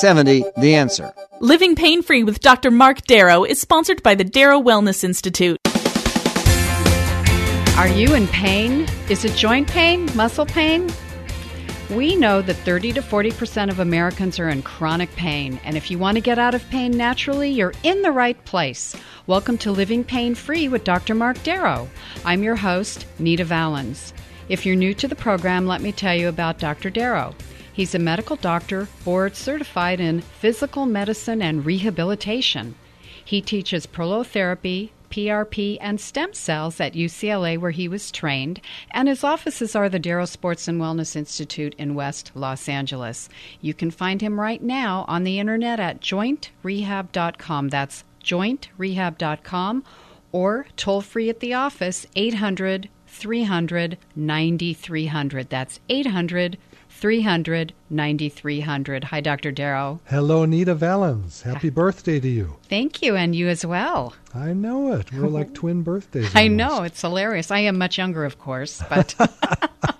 70 The Answer. Living Pain Free with Dr. Mark Darrow is sponsored by the Darrow Wellness Institute. Are you in pain? Is it joint pain, muscle pain? We know that 30 to 40% of Americans are in chronic pain, and if you want to get out of pain naturally, you're in the right place. Welcome to Living Pain Free with Dr. Mark Darrow. I'm your host, Nita Valens. If you're new to the program, let me tell you about Dr. Darrow. He's a medical doctor, board certified in physical medicine and rehabilitation. He teaches prolotherapy, PRP, and stem cells at UCLA, where he was trained, and his offices are the Darrow Sports and Wellness Institute in West Los Angeles. You can find him right now on the internet at jointrehab.com. That's jointrehab.com or toll free at the office 800 300 9300. That's 800 300 9300. Hi, Dr. Darrow. Hello, Nita Valens. Happy birthday to you. Thank you, and you as well. I know it. We're like twin birthdays. I know. It's hilarious. I am much younger, of course, but.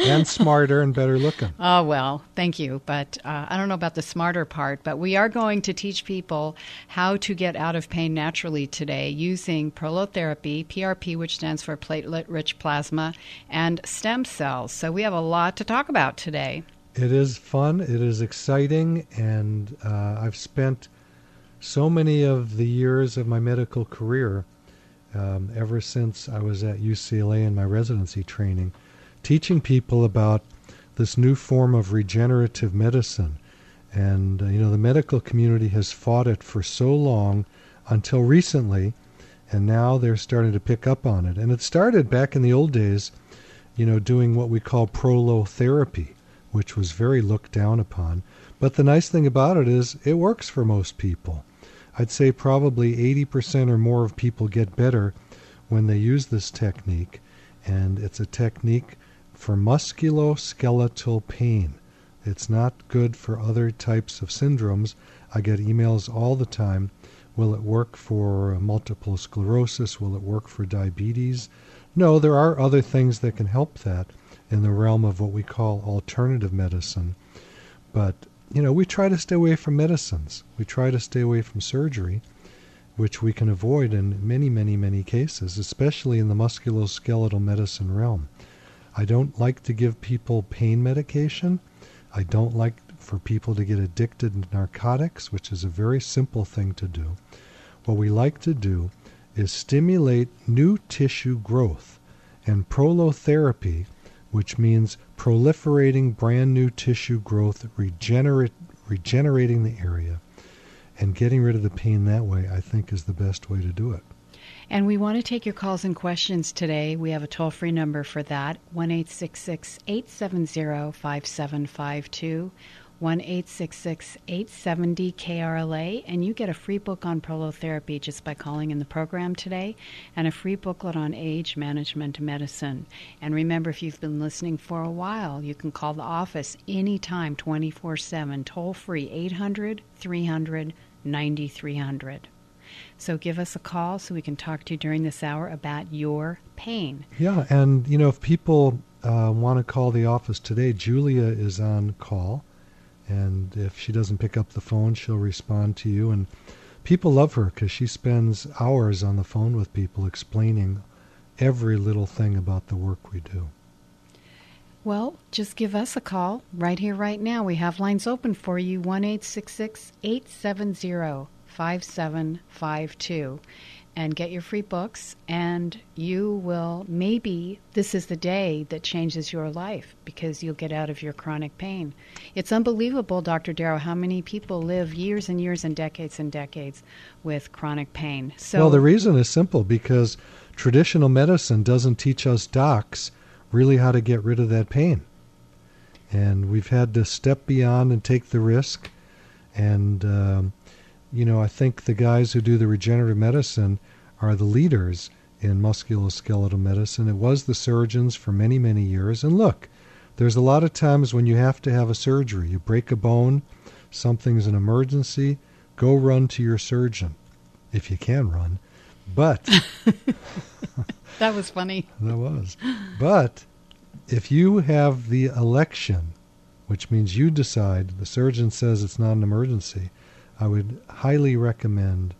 and smarter and better looking. Oh, well, thank you. But uh, I don't know about the smarter part, but we are going to teach people how to get out of pain naturally today using prolotherapy, PRP, which stands for platelet rich plasma, and stem cells. So we have a lot to talk about today. It is fun, it is exciting, and uh, I've spent so many of the years of my medical career, um, ever since I was at UCLA in my residency training teaching people about this new form of regenerative medicine. And, uh, you know, the medical community has fought it for so long until recently, and now they're starting to pick up on it. And it started back in the old days, you know, doing what we call prolotherapy, which was very looked down upon. But the nice thing about it is it works for most people. I'd say probably 80% or more of people get better when they use this technique. And it's a technique for musculoskeletal pain. It's not good for other types of syndromes. I get emails all the time. Will it work for multiple sclerosis? Will it work for diabetes? No, there are other things that can help that in the realm of what we call alternative medicine. But, you know, we try to stay away from medicines. We try to stay away from surgery, which we can avoid in many, many, many cases, especially in the musculoskeletal medicine realm. I don't like to give people pain medication. I don't like for people to get addicted to narcotics, which is a very simple thing to do. What we like to do is stimulate new tissue growth. And prolotherapy, which means proliferating brand new tissue growth, regenerate, regenerating the area, and getting rid of the pain that way, I think is the best way to do it. And we want to take your calls and questions today. We have a toll free number for that 1 870 5752. 1 870 KRLA, and you get a free book on prolotherapy just by calling in the program today, and a free booklet on age management medicine. And remember, if you've been listening for a while, you can call the office anytime, 24 7, toll free, 800 300 9300. So give us a call so we can talk to you during this hour about your pain. Yeah, and you know, if people uh, want to call the office today, Julia is on call, and if she doesn't pick up the phone, she'll respond to you. And people love her because she spends hours on the phone with people explaining every little thing about the work we do. Well, just give us a call right here, right now. We have lines open for you 1 870 5752 and get your free books and you will maybe this is the day that changes your life because you'll get out of your chronic pain. It's unbelievable Dr. Darrow how many people live years and years and decades and decades with chronic pain. So Well, the reason is simple because traditional medicine doesn't teach us docs really how to get rid of that pain. And we've had to step beyond and take the risk and um, you know, I think the guys who do the regenerative medicine are the leaders in musculoskeletal medicine. It was the surgeons for many, many years. And look, there's a lot of times when you have to have a surgery. You break a bone, something's an emergency, go run to your surgeon if you can run. But that was funny. that was. But if you have the election which means you decide. The surgeon says it's not an emergency. I would highly recommend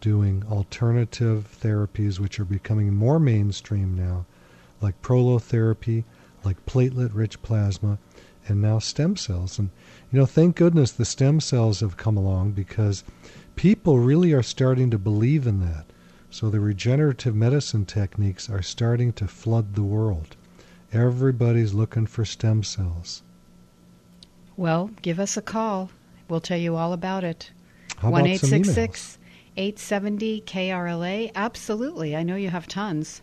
doing alternative therapies, which are becoming more mainstream now, like prolotherapy, like platelet rich plasma, and now stem cells. And, you know, thank goodness the stem cells have come along because people really are starting to believe in that. So the regenerative medicine techniques are starting to flood the world. Everybody's looking for stem cells. Well, give us a call. We'll tell you all about it. One eight six six eight seventy KRLA. Absolutely. I know you have tons.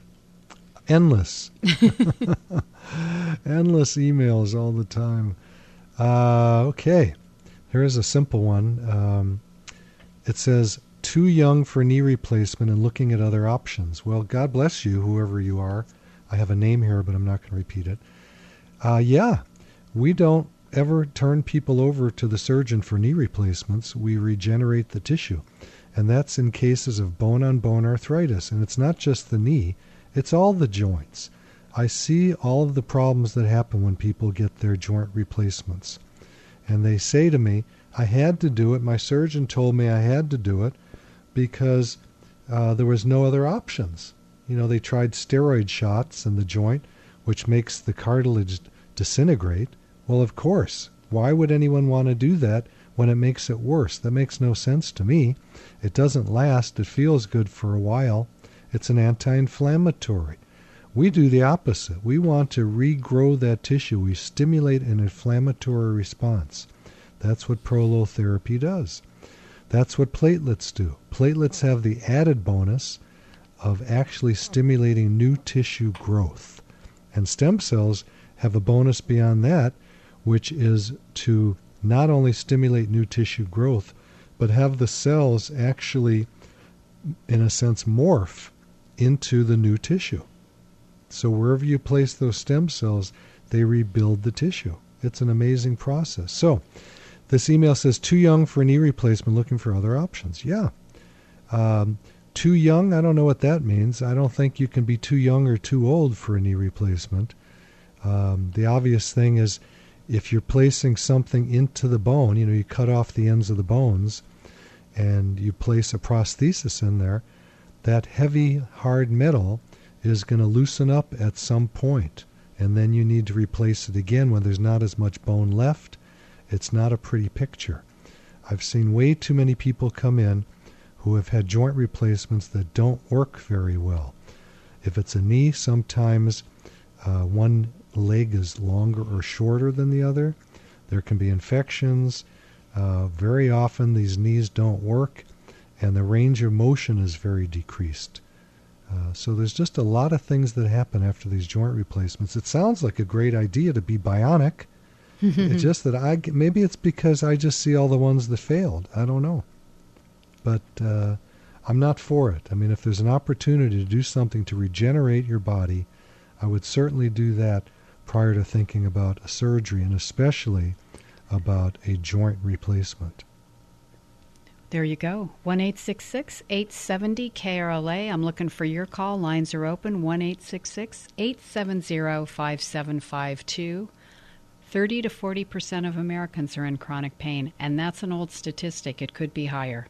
Endless. Endless emails all the time. Uh, okay, here's a simple one. Um, it says, too young for knee replacement and looking at other options. Well, God bless you, whoever you are. I have a name here, but I'm not going to repeat it. Uh, yeah, we don't ever turn people over to the surgeon for knee replacements. We regenerate the tissue. And that's in cases of bone on bone arthritis. And it's not just the knee, it's all the joints. I see all of the problems that happen when people get their joint replacements. And they say to me, I had to do it. My surgeon told me I had to do it because uh, there was no other options. You know, they tried steroid shots in the joint, which makes the cartilage disintegrate. Well, of course. Why would anyone want to do that when it makes it worse? That makes no sense to me. It doesn't last. It feels good for a while. It's an anti inflammatory. We do the opposite. We want to regrow that tissue. We stimulate an inflammatory response. That's what prolotherapy does. That's what platelets do. Platelets have the added bonus of actually stimulating new tissue growth. And stem cells have a bonus beyond that, which is to not only stimulate new tissue growth, but have the cells actually, in a sense, morph into the new tissue. So wherever you place those stem cells, they rebuild the tissue. It's an amazing process. So this email says, too young for knee replacement, looking for other options. Yeah. Um, too young, I don't know what that means. I don't think you can be too young or too old for a knee replacement. Um, the obvious thing is if you're placing something into the bone, you know, you cut off the ends of the bones and you place a prosthesis in there, that heavy, hard metal is going to loosen up at some point, and then you need to replace it again when there's not as much bone left. It's not a pretty picture. I've seen way too many people come in who have had joint replacements that don't work very well. If it's a knee, sometimes uh, one leg is longer or shorter than the other. There can be infections. Uh, very often, these knees don't work, and the range of motion is very decreased. Uh, so there's just a lot of things that happen after these joint replacements. It sounds like a great idea to be bionic. it's just that I maybe it's because I just see all the ones that failed. I don't know, but uh, I'm not for it. I mean, if there's an opportunity to do something to regenerate your body, I would certainly do that prior to thinking about a surgery, and especially about a joint replacement. There you go. 1 870 KRLA. I'm looking for your call. Lines are open 1 870 5752. 30 to 40 percent of Americans are in chronic pain, and that's an old statistic. It could be higher.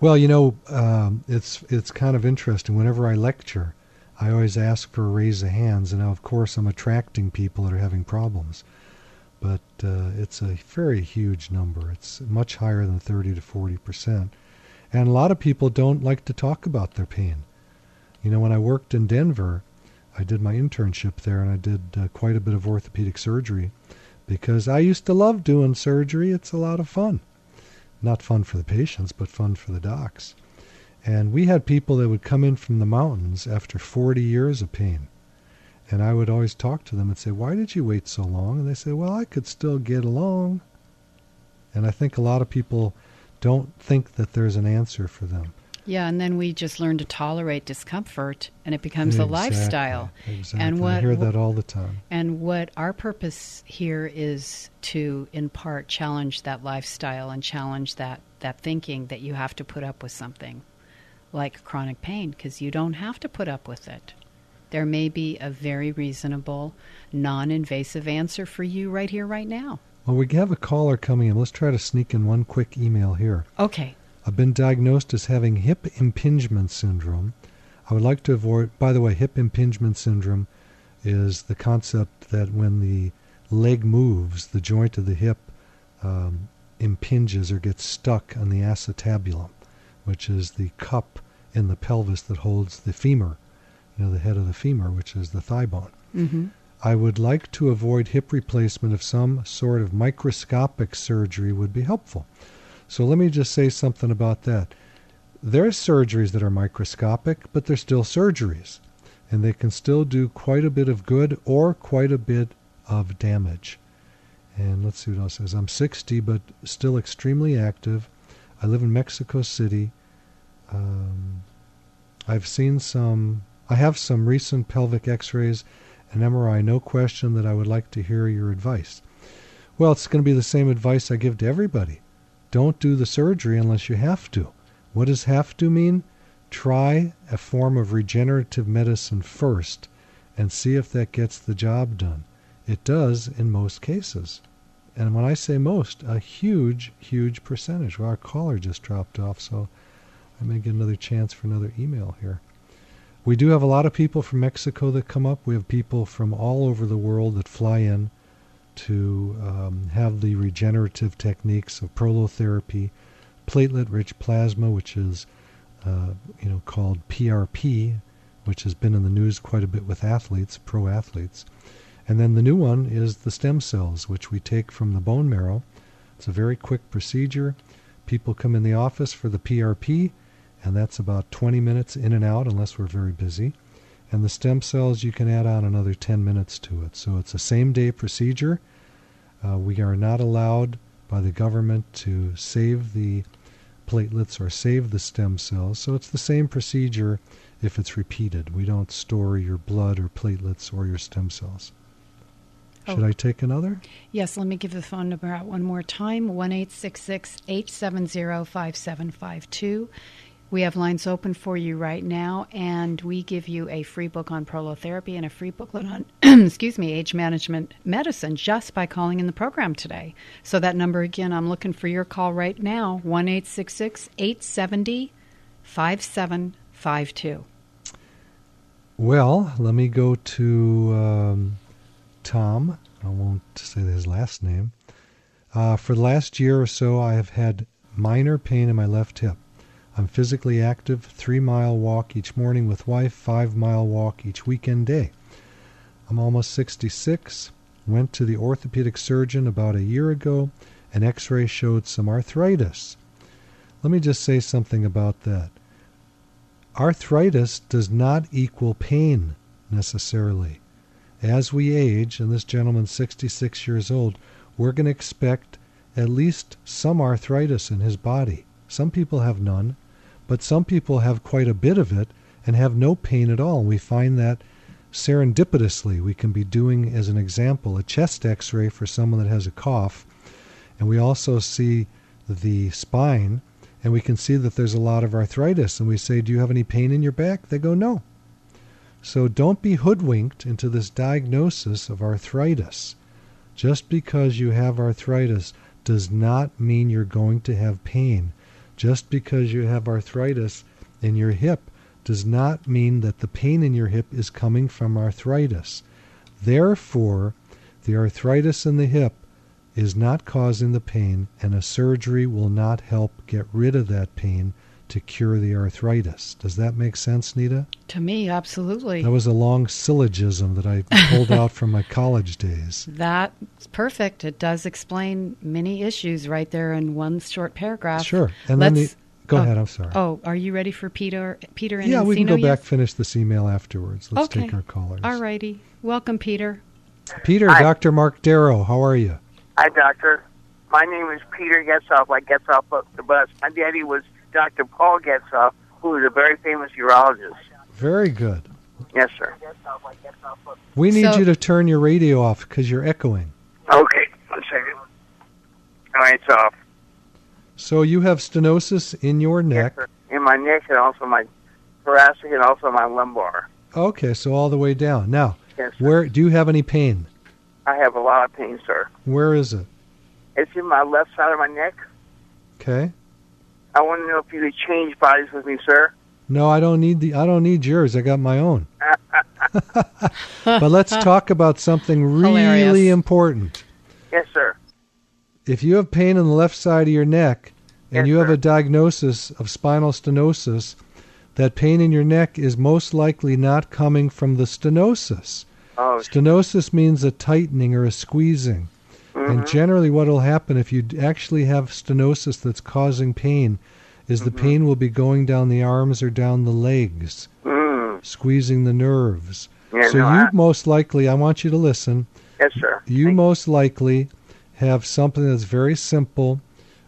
Well, you know, um, it's it's kind of interesting. Whenever I lecture, I always ask for a raise of hands, and now, of course, I'm attracting people that are having problems. But uh, it's a very huge number. It's much higher than 30 to 40 percent. And a lot of people don't like to talk about their pain. You know, when I worked in Denver, I did my internship there, and I did uh, quite a bit of orthopedic surgery because I used to love doing surgery. It's a lot of fun. Not fun for the patients, but fun for the docs. And we had people that would come in from the mountains after 40 years of pain. And I would always talk to them and say, Why did you wait so long? And they say, Well, I could still get along. And I think a lot of people don't think that there's an answer for them. Yeah, and then we just learn to tolerate discomfort, and it becomes a lifestyle. Exactly. And I what hear that all the time. and what our purpose here is to, in part, challenge that lifestyle and challenge that that thinking that you have to put up with something like chronic pain because you don't have to put up with it. there may be a very reasonable, non invasive answer for you right here, right now. Well, we have a caller coming in. Let's try to sneak in one quick email here. Okay. I've been diagnosed as having hip impingement syndrome. I would like to avoid, by the way, hip impingement syndrome is the concept that when the leg moves, the joint of the hip um, impinges or gets stuck on the acetabulum, which is the cup in the pelvis that holds the femur, you know, the head of the femur, which is the thigh bone. Mm-hmm. I would like to avoid hip replacement if some sort of microscopic surgery would be helpful. So let me just say something about that. There are surgeries that are microscopic, but they're still surgeries. And they can still do quite a bit of good or quite a bit of damage. And let's see what else says. I'm 60, but still extremely active. I live in Mexico City. Um, I've seen some, I have some recent pelvic x rays and MRI. No question that I would like to hear your advice. Well, it's going to be the same advice I give to everybody. Don't do the surgery unless you have to. What does have to mean? Try a form of regenerative medicine first and see if that gets the job done. It does in most cases. And when I say most, a huge, huge percentage. Well, our caller just dropped off, so I may get another chance for another email here. We do have a lot of people from Mexico that come up. We have people from all over the world that fly in to um, have the regenerative techniques of prolotherapy, platelet-rich plasma, which is uh, you know called PRP, which has been in the news quite a bit with athletes, pro athletes. And then the new one is the stem cells, which we take from the bone marrow. It's a very quick procedure. People come in the office for the PRP, and that's about 20 minutes in and out, unless we're very busy. And the stem cells, you can add on another 10 minutes to it. So it's a same day procedure. Uh, we are not allowed by the government to save the platelets or save the stem cells. So it's the same procedure if it's repeated. We don't store your blood or platelets or your stem cells. Should Oh. I take another? Yes, let me give the phone number out one more time 1 870 5752. We have lines open for you right now, and we give you a free book on prolotherapy and a free booklet on, excuse me, age management medicine just by calling in the program today. So that number again, I'm looking for your call right now 1 870 5752. Well, let me go to um, Tom. I won't say his last name. Uh, for the last year or so, I have had minor pain in my left hip. I'm physically active, three mile walk each morning with wife, five mile walk each weekend day. I'm almost 66. Went to the orthopedic surgeon about a year ago. An x ray showed some arthritis. Let me just say something about that. Arthritis does not equal pain necessarily. As we age, and this gentleman's 66 years old, we're going to expect at least some arthritis in his body. Some people have none, but some people have quite a bit of it and have no pain at all. We find that serendipitously. We can be doing, as an example, a chest x ray for someone that has a cough, and we also see the spine, and we can see that there's a lot of arthritis. And we say, Do you have any pain in your back? They go, No. So don't be hoodwinked into this diagnosis of arthritis. Just because you have arthritis does not mean you're going to have pain. Just because you have arthritis in your hip does not mean that the pain in your hip is coming from arthritis. Therefore, the arthritis in the hip is not causing the pain, and a surgery will not help get rid of that pain to cure the arthritis. Does that make sense, Nita? To me, absolutely. That was a long syllogism that I pulled out from my college days. That's perfect. It does explain many issues right there in one short paragraph. Sure. And then the, go oh, ahead, I'm sorry. Oh, are you ready for Peter? Peter and yeah, we can Encino go yet? back, finish this email afterwards. Let's Okay. take our callers. All righty. Welcome, Peter. Peter, Hi. Dr. Mark Darrow, how are you? Hi, doctor. My name is Peter Getzoff, like Getzoff up the bus. My daddy was Dr. Paul Getzoff, who is a very famous urologist. Very good. Yes, sir. We need So- you to turn your radio off because you're echoing. Okay, one second. All right, it's off. So you have stenosis in your neck. Yes, sir. In my neck and also my thoracic and also my lumbar. Okay, so all the way down. Now, Yes, sir. where do you have any pain? I have a lot of pain, sir. Where is it? It's in my left side of my neck. Okay. I want to know if you could change bodies with me, sir. No, I don't need the I don't need yours. I got my own. but let's talk about something really Hilarious. important. Yes, sir. If you have pain in the left side of your neck and Yes, you have sir. a diagnosis of spinal stenosis, that pain in your neck is most likely not coming from the stenosis. Oh, Stenosis means a tightening or a squeezing. And mhm. generally, what will happen if you actually have stenosis that's causing pain is the Mhm. pain will be going down the arms or down the legs, Mm. squeezing the nerves. Yeah, so no, you I, most likely, I want you to listen, yes, sir. you Thank- most likely have something that's very simple,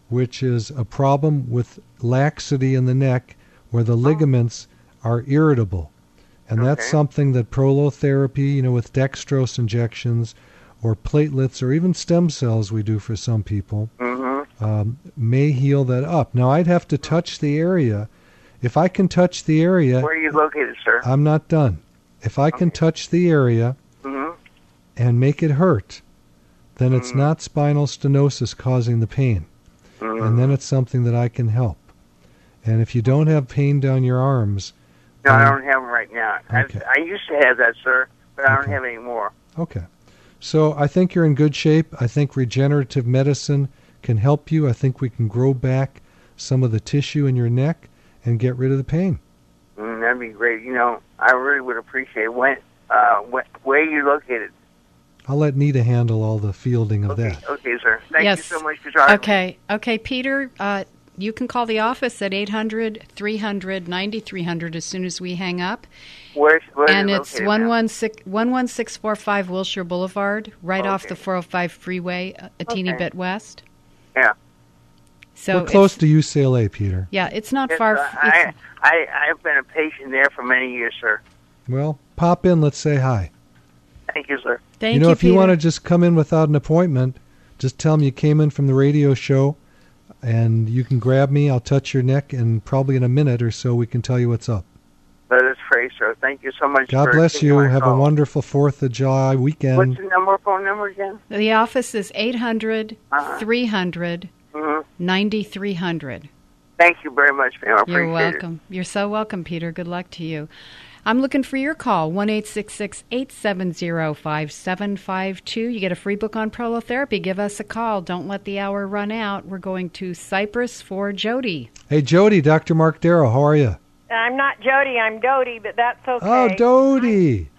which is a problem with laxity in the neck where the ligaments are irritable. And that's something that prolotherapy, you know, with dextrose injections or platelets or even stem cells we do for some people, Mhm. um, may heal that up. Now, I'd have to touch the area. If I can touch the area, Where are you located, sir? I'm not done. If I can Okay. touch the area, Mhm. and make it hurt, then it's Mhm. not spinal stenosis causing the pain. And then it's something that I can help. And if you don't have pain down your arms, No, I don't have them right now. okay. I, I used to have that, sir, but I don't have any more. okay. So I think you're in good shape. I think regenerative medicine can help you. I think we can grow back some of the tissue in your neck and get rid of the pain. Mm, that'd be great. You know, I really would appreciate it. when. Uh, when, where are you located? I'll let Nita handle all the fielding of Okay, that. okay, sir. Thank Yes. you so much for talking. Okay, okay, Peter. Uh, you can call the office at 800 300 9300 as soon as we hang up. Where, where and it's located, one ma'am? one six one one six four five Wilshire Boulevard, right off the 405 freeway, a, a teeny Okay. bit west. Yeah. So We're close to UCLA, Peter. Yeah, it's not Yes, far. uh, f- I, it's- I, I've been a patient there for many years, sir. Well, pop in. Let's say hi. Thank you, sir. thank you You know, if you want to just come in without an appointment, just tell them you came in from the radio show, and you can grab me. I'll touch your neck, and probably in a minute or so, we can tell you what's up. Let us pray, sir. Thank you so much. God for bless you. my Have a wonderful Fourth of July weekend. What's the number, phone number again? The office is 800 Uh-huh. 300 hmm 9300. Thank you very much, ma'am. I appreciate You're welcome. You're so welcome, Peter. Good luck to you. I'm looking for your call, 1 870 5752. You get a free book on prolotherapy. Give us a call. Don't let the hour run out. We're going to Cypress for Jody. Hey, Jody, Dr. Mark Darrow, how are you? I'm not Jody, I'm Dodie, but that's okay. Oh, Dodie.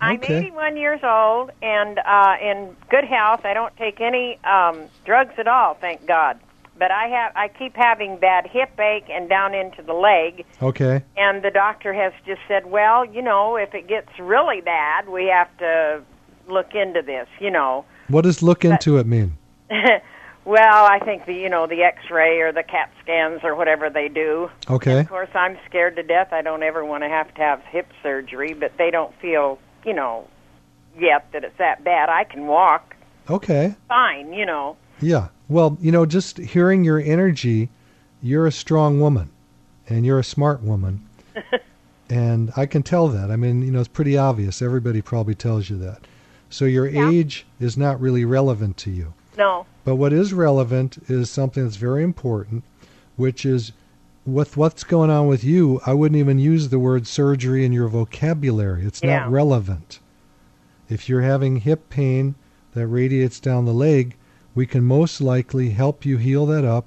I'm okay. 81 years old and uh, in good health. I don't take any um, drugs at all, thank God. But I have, I keep having bad hip ache and down into the leg. Okay. And the doctor has just said, well, you know, if it gets really bad, we have to look into this. You know. What does look into it mean? well, I think the you know the X-ray or the CAT scans or whatever they do. Okay. Of course, I'm scared to death. I don't ever want to have to have hip surgery, but they don't feel, you know, yet that it's that bad. I can walk Okay. fine, you know. Yeah. Well, you know, just hearing your energy, you're a strong woman and you're a smart woman. and I can tell that. I mean, you know, it's pretty obvious. Everybody probably tells you that. So your Yeah. age is not really relevant to you. No. But what is relevant is something that's very important, which is with what's going on with you, I wouldn't even use the word surgery in your vocabulary. It's Yeah. not relevant. If you're having hip pain that radiates down the leg, we can most likely help you heal that up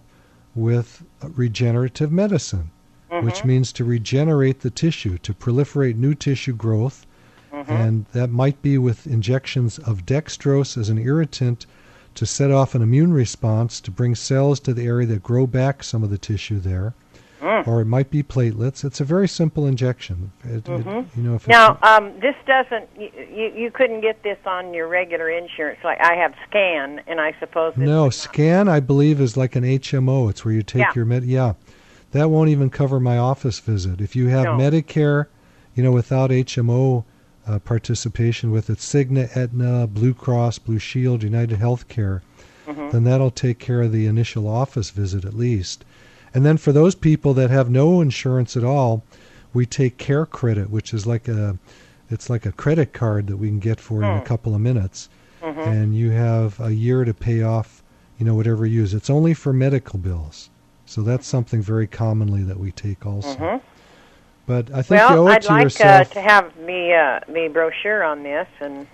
with regenerative medicine, which mm-hmm. means to regenerate the tissue, to proliferate new tissue growth. Mm-hmm. And that might be with injections of dextrose as an irritant to set off an immune response to bring cells to the area that grow back some of the tissue there. Or it might be platelets. It's a very simple injection. It, it- you know, if Now, um, this doesn't. You, you you couldn't get this on your regular insurance. Like I have Scan, and I suppose no would not- scan, I believe, is like an HMO. It's where you take Yeah. your med. Yeah, that won't even cover my office visit. If you have No. Medicare, you know, without HMO uh, participation with it, Cigna, Aetna, Blue Cross, Blue Shield, United Healthcare, Mm-hmm. then that'll take care of the initial office visit at least. And then for those people that have no insurance at all, we take CareCredit, which is like a it's like a credit card that we can get for in a Hmm. couple of minutes, hmm and you have a year to pay off, you know, whatever you use. It's only for medical bills, so that's something very commonly that we take also. hmm But I think Well, I'd to like uh, to have me uh, me brochure on this, and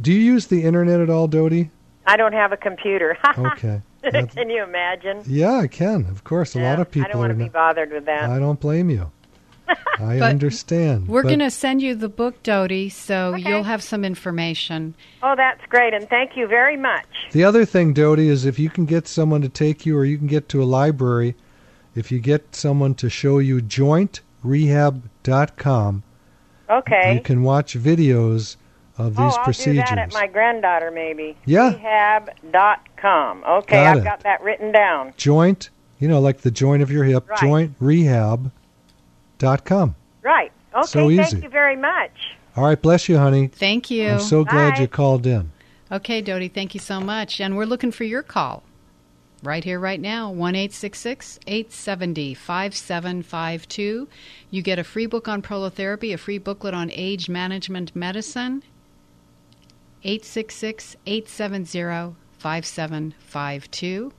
Do you use the internet at all, Dodie? I don't have a computer. Okay. That- Can you imagine? yeah, I can. Of course, a lot of people. I people don't want are. to be bothered with that. I don't blame you. I But understand. We're going to send you the book, Dodie, so Okay. you'll have some information. oh, that's great, and thank you very much. The other thing, Dodie, is if you can get someone to take you, or you can get to a library, if you get someone to show you jointrehab.com, Okay. you can watch videos of oh, these I'll procedures. do that at my granddaughter, maybe. Yeah. Rehab.com. Okay, Got I've it. got that written down. Joint, you know, like the joint of your hip, Right. jointrehab.com. Right. Okay, So easy. thank you very much. All right, bless you, honey. Thank you. I'm so glad you called in. Okay, Dodie, thank you so much. And we're looking for your call right here, right now 1 870 5752. You get a free book on prolotherapy, a free booklet on age management medicine. 866 870 5752.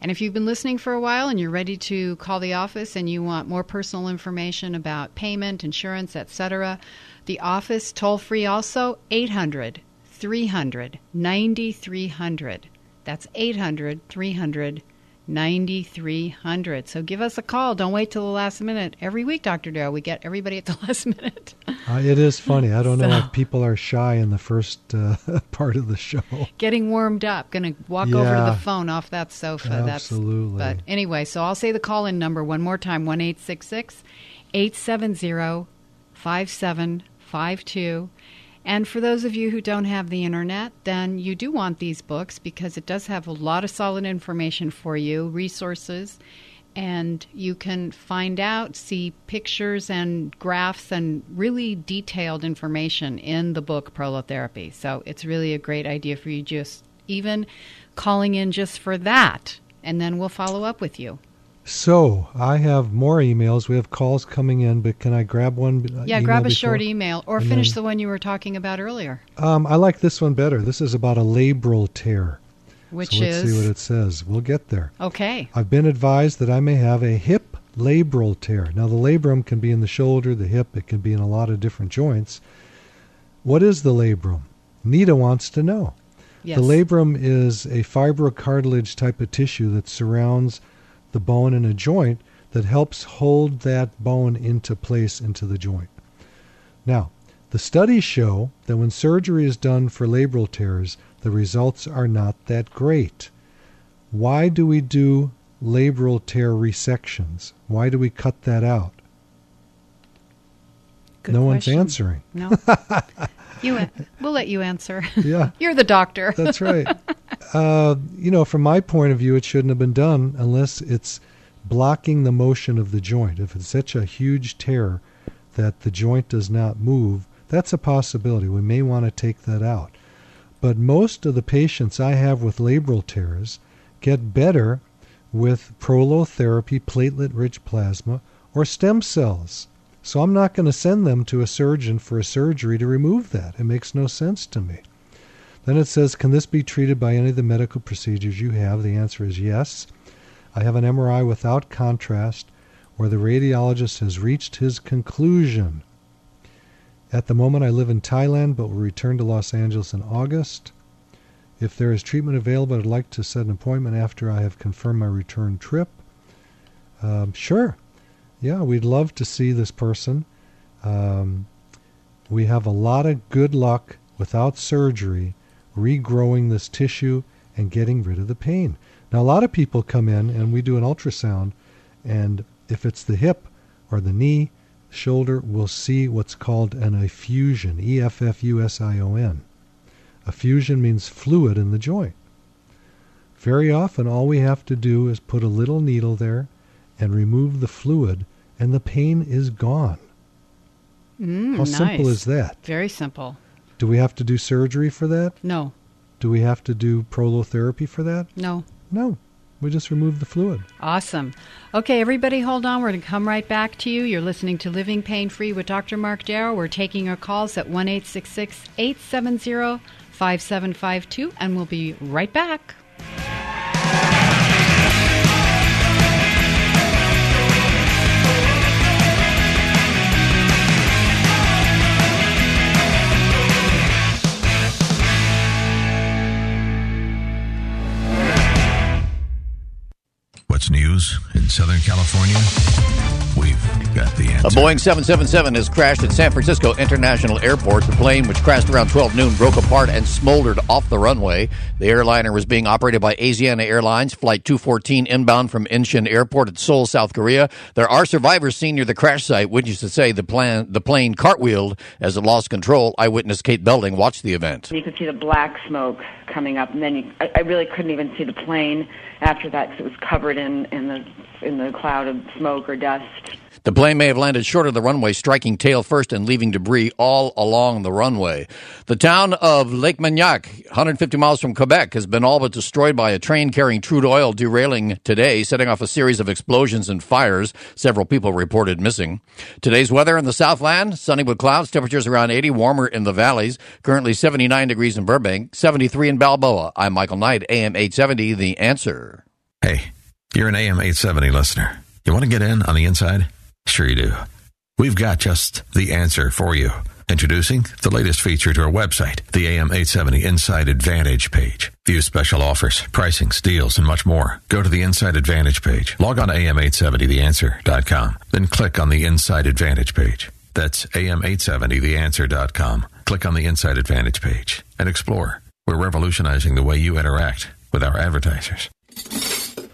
And if you've been listening for a while and you're ready to call the office and you want more personal information about payment, insurance, etc., the office toll free also 800 300 9300. That's 800 300 9300. So give us a call. Don't wait till the last minute. Every week, Dr. Darrow, we get everybody at the last minute. Uh, it is funny. I don't know if people are shy in the first uh, part of the show. Getting warmed up. Going to walk over to the phone off that sofa. Absolutely. That's, but anyway, so I'll say the call in number one more time 1 870 5752. And for those of you who don't have the internet, then you do want these books because it does have a lot of solid information for you, resources, and you can find out, see pictures and graphs and really detailed information in the book Prolotherapy. So it's really a great idea for you just even calling in just for that, and then we'll follow up with you. So I have more emails. We have calls coming in, but can I grab one? uh, Yeah, grab a before? short email or And finish then- the one you were talking about earlier, Um, I like this one better. This is about a labral tear. which so let's is see what it says. We'll get there. okay. I've been advised that I may have a hip labral tear. Now, the labrum can be in the shoulder, the hip, it can be in a lot of different joints. What is the labrum? Nita wants to know. Yes. The labrum is a fibrocartilage type of tissue that surrounds the bone in a joint that helps hold that bone into place into the joint. Now, the studies show that when surgery is done for labral tears, the results are not that great. Why do we do labral tear resections? Why do we cut that out? Good no question. one's answering. No. you an- we'll let you answer. Yeah. You're the doctor. That's right. uh, you know, from my point of view, it shouldn't have been done unless it's blocking the motion of the joint. If it's such a huge tear that the joint does not move, that's a possibility. We may want to take that out. But most of the patients I have with labral tears get better with prolotherapy, platelet rich plasma, or stem cells. So I'm not going to send them to a surgeon for a surgery to remove that. It makes no sense to me. Then it says, Can this be treated by any of the medical procedures you have? The answer is yes. I have an MRI without contrast where the radiologist has reached his conclusion. At the moment, I live in Thailand but will return to Los Angeles in August. If there is treatment available, I'd like to set an appointment after I have confirmed my return trip. Um, sure. Yeah, we'd love to see this person. Um, we have a lot of good luck without surgery regrowing this tissue and getting rid of the pain. Now, a lot of people come in and we do an ultrasound, and if it's the hip or the knee, shoulder, we'll see what's called an effusion E F F U S I O N. Effusion means fluid in the joint. Very often, all we have to do is put a little needle there and remove the fluid, and the pain is gone. Mm, How simple is that? Very simple. Do we have to do surgery for that? No, Do we have to do prolotherapy for that? no. No. we just remove the fluid. Awesome. Okay, everybody, hold on. We're going to come right back to you. You're listening to Living Pain Free with Dr. Mark Darrow. We're taking your calls at 1 870 5752, and we'll be right back. What's news in Southern California? We've got the answer. A Boeing 777 has crashed at San Francisco International Airport. The plane, which crashed around 12 noon, broke apart and smoldered off the runway. The airliner was being operated by Asiana Airlines, Flight 214 inbound from Incheon Airport at Seoul, South Korea. There are survivors seen near the crash site. Witnesses say the, plan, the plane cartwheeled as it lost control. Eyewitness Kate Belding watched the event. You could see the black smoke coming up, and then you, I, I really couldn't even see the plane after that because it was covered in, in the in the cloud of smoke or dust. The plane may have landed short of the runway, striking tail first and leaving debris all along the runway. The town of Lac-Mégantic, 150 miles from Quebec, has been all but destroyed by a train carrying crude oil derailing today, setting off a series of explosions and fires. Several people reported missing. Today's weather in the Southland, sunny with clouds, temperatures around 80, warmer in the valleys. Currently 79 degrees in Burbank, 73 in Balboa. I'm Michael Knight, AM 870, The Answer. Hey, you're an AM 870 listener. You want to get in on the inside? Sure you do. We've got just the answer for you. Introducing the latest feature to our website, the AM870 Inside Advantage page. View special offers, pricings, deals, and much more. Go to the Inside Advantage page. Log on to AM870theanswer.com. Then click on the Inside Advantage page. That's AM870theanswer.com. Click on the Inside Advantage page and explore. We're revolutionizing the way you interact with our advertisers.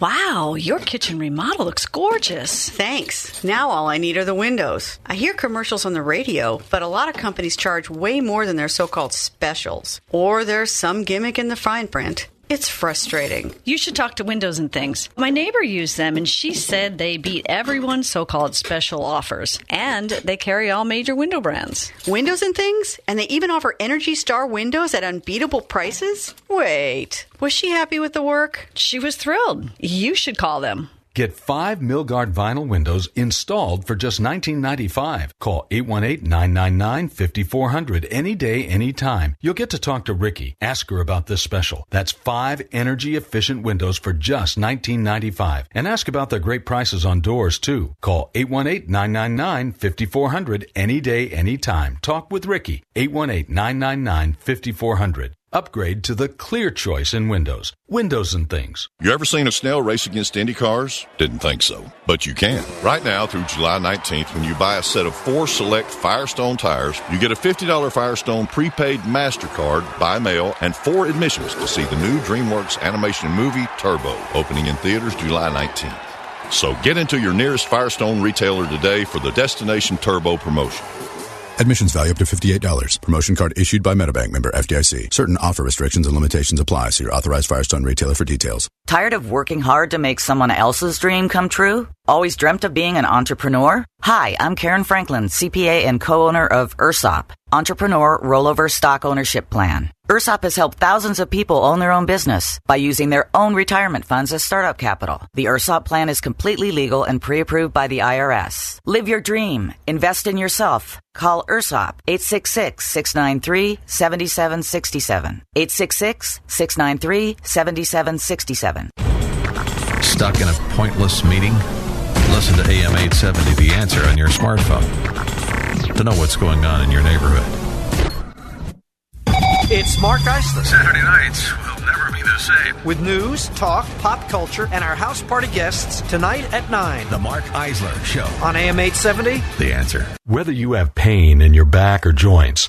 Wow, your kitchen remodel looks gorgeous. Thanks. Now all I need are the windows. I hear commercials on the radio, but a lot of companies charge way more than their so called specials. Or there's some gimmick in the fine print. It's frustrating. You should talk to Windows and Things. My neighbor used them and she said they beat everyone's so called special offers. And they carry all major window brands. Windows and Things? And they even offer Energy Star windows at unbeatable prices? Wait, was she happy with the work? She was thrilled. You should call them. Get five Milgard vinyl windows installed for just $19.95. Call 818-999-5400 any day, any time. You'll get to talk to Ricky. Ask her about this special. That's five energy efficient windows for just $19.95. And ask about their great prices on doors too. Call 818-999-5400 any day, any time. Talk with Ricky. 818-999-5400. Upgrade to the clear choice in Windows. Windows and things. You ever seen a snail race against Indy cars? Didn't think so. But you can. Right now through July 19th, when you buy a set of four select Firestone tires, you get a $50 Firestone prepaid MasterCard by mail and four admissions to see the new DreamWorks animation movie Turbo, opening in theaters July 19th. So get into your nearest Firestone retailer today for the Destination Turbo promotion. Admissions value up to $58. Promotion card issued by Metabank member FDIC. Certain offer restrictions and limitations apply. See your authorized Firestone retailer for details. Tired of working hard to make someone else's dream come true? Always dreamt of being an entrepreneur? Hi, I'm Karen Franklin, CPA and co-owner of URSOP, Entrepreneur Rollover Stock Ownership Plan. URSOP has helped thousands of people own their own business by using their own retirement funds as startup capital. The URSOP plan is completely legal and pre-approved by the IRS. Live your dream. Invest in yourself. Call URSOP 866-693-7767. 866-693-7767. Stuck in a pointless meeting? Listen to AM 870 The Answer on your smartphone to know what's going on in your neighborhood. It's Mark Eisler. Saturday nights will never be the same. With news, talk, pop culture, and our house party guests tonight at 9. The Mark Eisler Show. On AM 870? The Answer. Whether you have pain in your back or joints,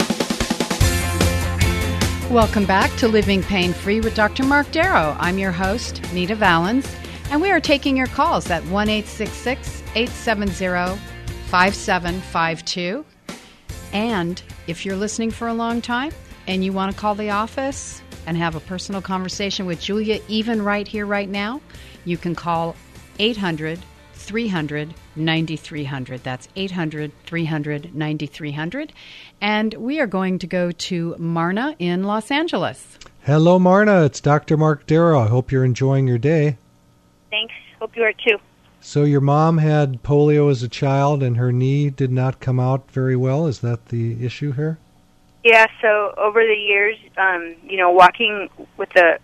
Welcome back to Living Pain Free with Dr. Mark Darrow. I'm your host, Nita Valens. And we are taking your calls at 1 870 5752. And if you're listening for a long time and you want to call the office and have a personal conversation with Julia, even right here, right now, you can call 800 300 9300. That's 800 300 9300. And we are going to go to Marna in Los Angeles. Hello, Marna. It's Dr. Mark Darrow. I hope you're enjoying your day. Thanks. Hope you are too. So, your mom had polio as a child and her knee did not come out very well. Is that the issue here? Yeah, so over the years, um, you know, walking with a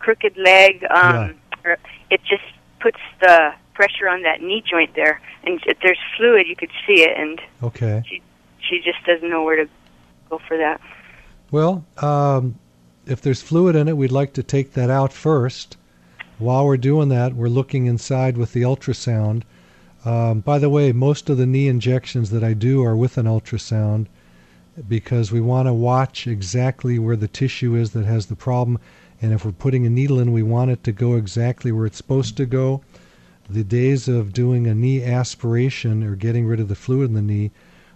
crooked leg, um, yeah. it just puts the pressure on that knee joint there. And if there's fluid, you could see it. And okay. she, she just doesn't know where to go for that. Well, um, if there's fluid in it, we'd like to take that out first. While we're doing that, we're looking inside with the ultrasound. Um, by the way, most of the knee injections that I do are with an ultrasound because we want to watch exactly where the tissue is that has the problem. And if we're putting a needle in, we want it to go exactly where it's supposed to go. The days of doing a knee aspiration or getting rid of the fluid in the knee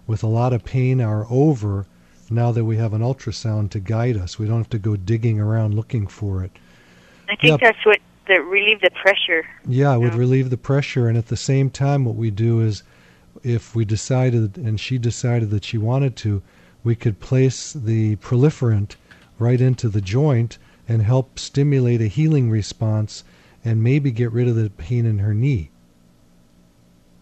with a lot of pain are over now that we have an ultrasound to guide us. We don't have to go digging around looking for it. I think that's what that relieve the pressure. Yeah, it would relieve the pressure, and at the same time, what we do is, if we decided and she decided that she wanted to, we could place the proliferant right into the joint and help stimulate a healing response and maybe get rid of the pain in her knee.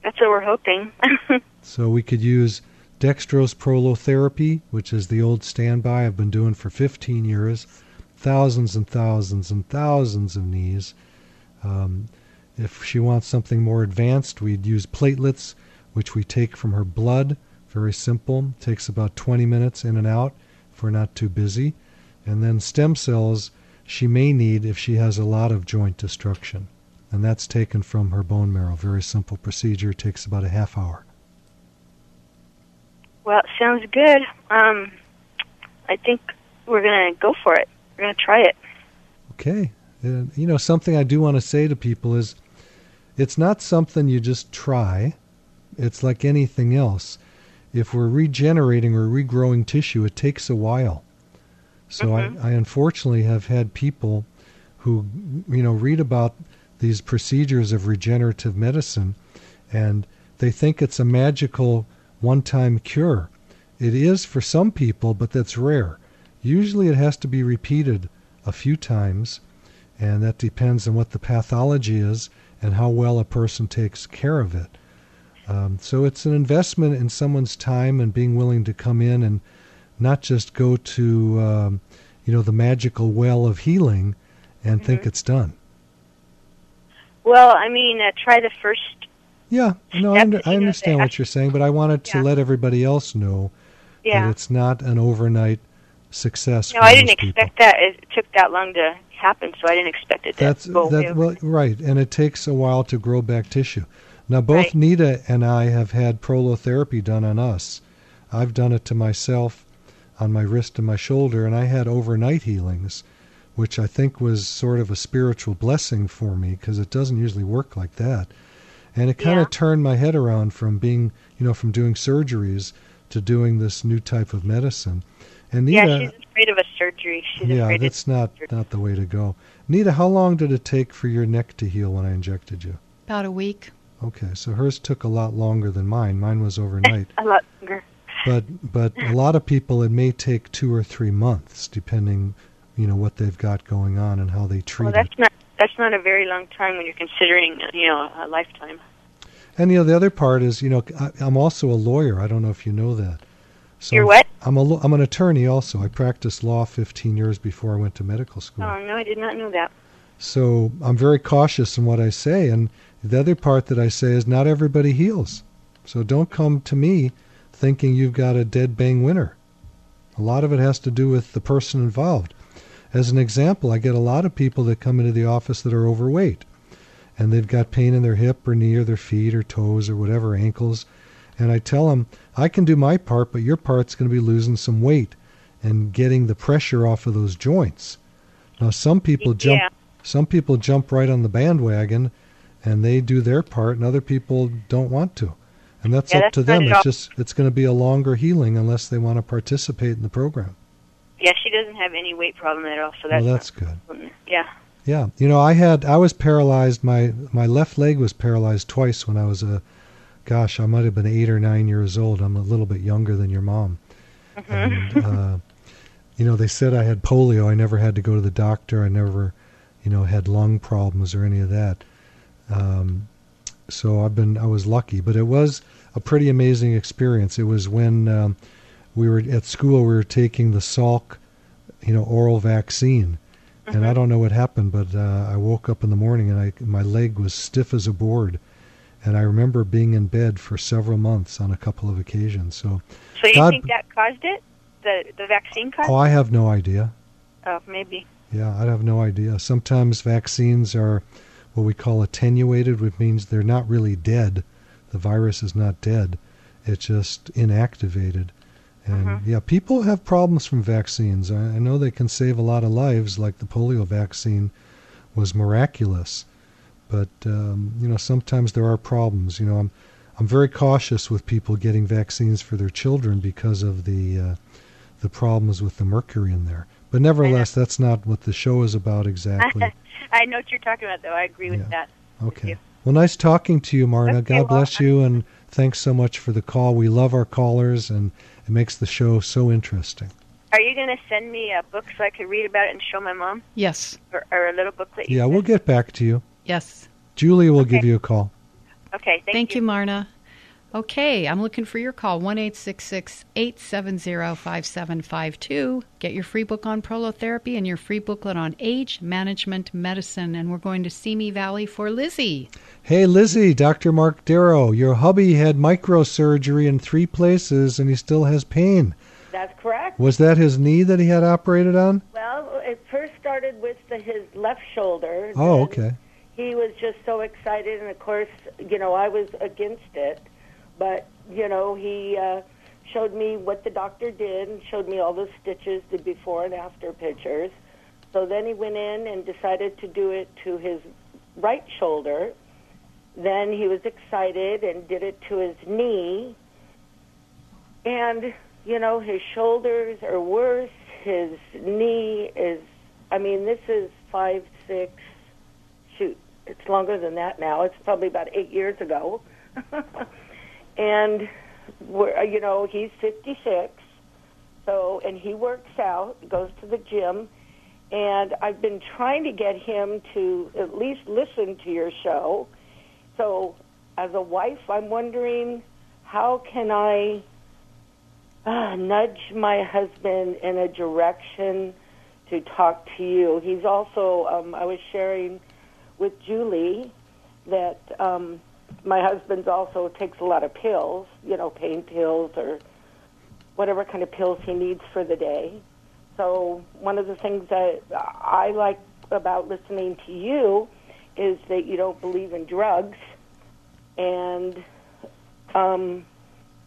That's what we're hoping. so we could use dextrose prolotherapy, which is the old standby I've been doing for 15 years thousands and thousands and thousands of knees. Um, if she wants something more advanced, we'd use platelets, which we take from her blood. Very simple. Takes about 20 minutes in and out if we're not too busy. And then stem cells she may need if she has a lot of joint destruction. And that's taken from her bone marrow. Very simple procedure. Takes about a half hour. Well, it sounds good. Um, I think we're going to go for it we're going to try it. Okay. Uh, you know, something I do want to say to people is it's not something you just try. It's like anything else. If we're regenerating or regrowing tissue, it takes a while. So mm-hmm. I, I unfortunately have had people who, you know, read about these procedures of regenerative medicine and they think it's a magical one time cure. It is for some people, but that's rare. Usually it has to be repeated a few times, and that depends on what the pathology is and how well a person takes care of it. Um, so it's an investment in someone's time and being willing to come in and not just go to um, you know the magical well of healing and mm-hmm. think it's done. Well, I mean, uh, try the first. Yeah, no, I, under, I understand what you're saying, but I wanted to yeah. let everybody else know yeah. that it's not an overnight success. No, I didn't expect that. It took that long to happen, so I didn't expect it to That's, go that, well, right, and it takes a while to grow back tissue. Now, both right. Nita and I have had prolotherapy done on us. I've done it to myself on my wrist and my shoulder, and I had overnight healings, which I think was sort of a spiritual blessing for me because it doesn't usually work like that. And it kind yeah. of turned my head around from being, you know, from doing surgeries to doing this new type of medicine. And Nita, yeah, she's afraid of a surgery. She's yeah, that's not not the way to go. Nita, how long did it take for your neck to heal when I injected you? About a week. Okay, so hers took a lot longer than mine. Mine was overnight. a lot longer. But but a lot of people it may take two or three months, depending, you know, what they've got going on and how they treat well, that's it. not that's not a very long time when you're considering, you know, a lifetime. And you know, the other part is, you know, I, I'm also a lawyer. I don't know if you know that. So You're what? I'm a I'm an attorney also. I practiced law 15 years before I went to medical school. Oh no, I did not know that. So I'm very cautious in what I say, and the other part that I say is not everybody heals. So don't come to me thinking you've got a dead bang winner. A lot of it has to do with the person involved. As an example, I get a lot of people that come into the office that are overweight, and they've got pain in their hip or knee or their feet or toes or whatever ankles and I tell them, I can do my part, but your part's going to be losing some weight and getting the pressure off of those joints. Now, some people jump, yeah. some people jump right on the bandwagon, and they do their part, and other people don't want to, and that's Yeah, up that's to them. It's all- just it's going to be a longer healing unless they want to participate in the program. Yeah, she doesn't have any weight problem at all, so that's well, that's good. yeah. Yeah, you know, I had I was paralyzed. My my left leg was paralyzed twice when I was a, gosh, I might have been eight or nine years old. I'm a little bit younger than your mom. And, uh, you know, they said I had polio. I never had to go to the doctor. I never, you know, had lung problems or any of that. Um, so I've been I was lucky, but it was a pretty amazing experience. It was when um, we were at school. We were taking the Salk, you know, oral vaccine, and I don't know what happened, but uh, I woke up in the morning and I my leg was stiff as a board, and I remember being in bed for several months on a couple of occasions. So, So you God, think that caused it? The the vaccine caused? oh, I have no idea. Oh, maybe. Yeah, I have no idea. Sometimes vaccines are what we call attenuated, which means they're not really dead. The virus is not dead. It's just inactivated. And yeah, people have problems from vaccines. I, I know they can save a lot of lives, like the polio vaccine was miraculous. But um, you know, sometimes there are problems. You know, I'm I'm very cautious with people getting vaccines for their children because of the uh, the problems with the mercury in there. But nevertheless, that's not what the show is about exactly. I know what you're talking about, though. I agree with that. Okay. Well, nice talking to you, Marna. Okay, God bless you, and thanks so much for the call. We love our callers, and it makes the show so interesting. Are you going to send me a book so I could read about it and show my mom? Yes. Or, or a little booklet? Yeah, we'll get back to you. Yes. Julia will give you a call. Okay, thank, Thank you, Marna. Okay, I'm looking for your call. 1 870 5752. Get your free book on prolotherapy and your free booklet on age management medicine. And we're going to Simi Valley for Lizzie. Hey, Lizzie, Dr. Mark Darrow, your hubby had microsurgery in three places, and he still has pain. That's correct. Was that his knee that he had operated on? Well, it first started with the, his left shoulder. Oh, okay. He was just so excited, and of course, you know, I was against it. But you know, he uh, showed me what the doctor did and showed me all the stitches, the before and after pictures. So then he went in and decided to do it to his right shoulder. Then he was excited and did it to his knee. And, you know, his shoulders are worse. His knee is, I mean, this is five, six, shoot, it's longer than that now. It's probably about eight years ago. and, we're, you know, he's 56. So, and he works out, goes to the gym. And I've been trying to get him to at least listen to your show. So, as a wife, I'm wondering how can I uh, nudge my husband in a direction to talk to you. He's also, um, I was sharing with Julie that um, my husband's also takes a lot of pills, you know, pain pills or whatever kind of pills he needs for the day. So one of the things that I like about listening to you is that you don't believe in drugs, and um,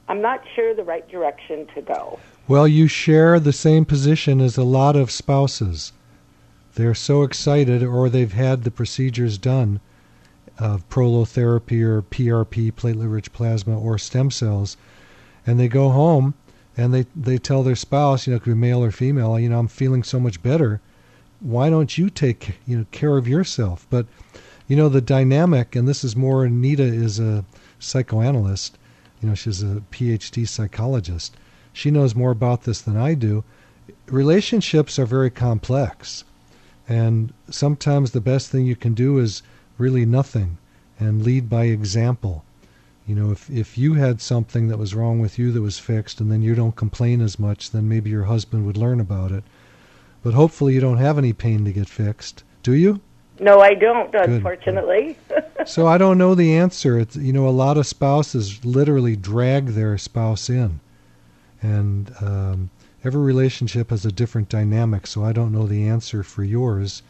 I'm not sure the right direction to go. Well, you share the same position as a lot of spouses. They're so excited, or they've had the procedures done of prolotherapy or PRP, platelet rich plasma, or stem cells, and they go home and they, they tell their spouse, you know, it could be male or female, you know, I'm feeling so much better. Why don't you take you know care of yourself? But you know the dynamic, and this is more. Nita is a psychoanalyst. You know, she's a PhD psychologist. She knows more about this than I do. Relationships are very complex, and sometimes the best thing you can do is really nothing and lead by example. You know, if if you had something that was wrong with you that was fixed, and then you don't complain as much, then maybe your husband would learn about it. But hopefully, you don't have any pain to get fixed, do you? No, I don't, unfortunately. so I don't know the answer. It's, you know, a lot of spouses literally drag their spouse in, and um, every relationship has a different dynamic. So I don't know the answer for yours.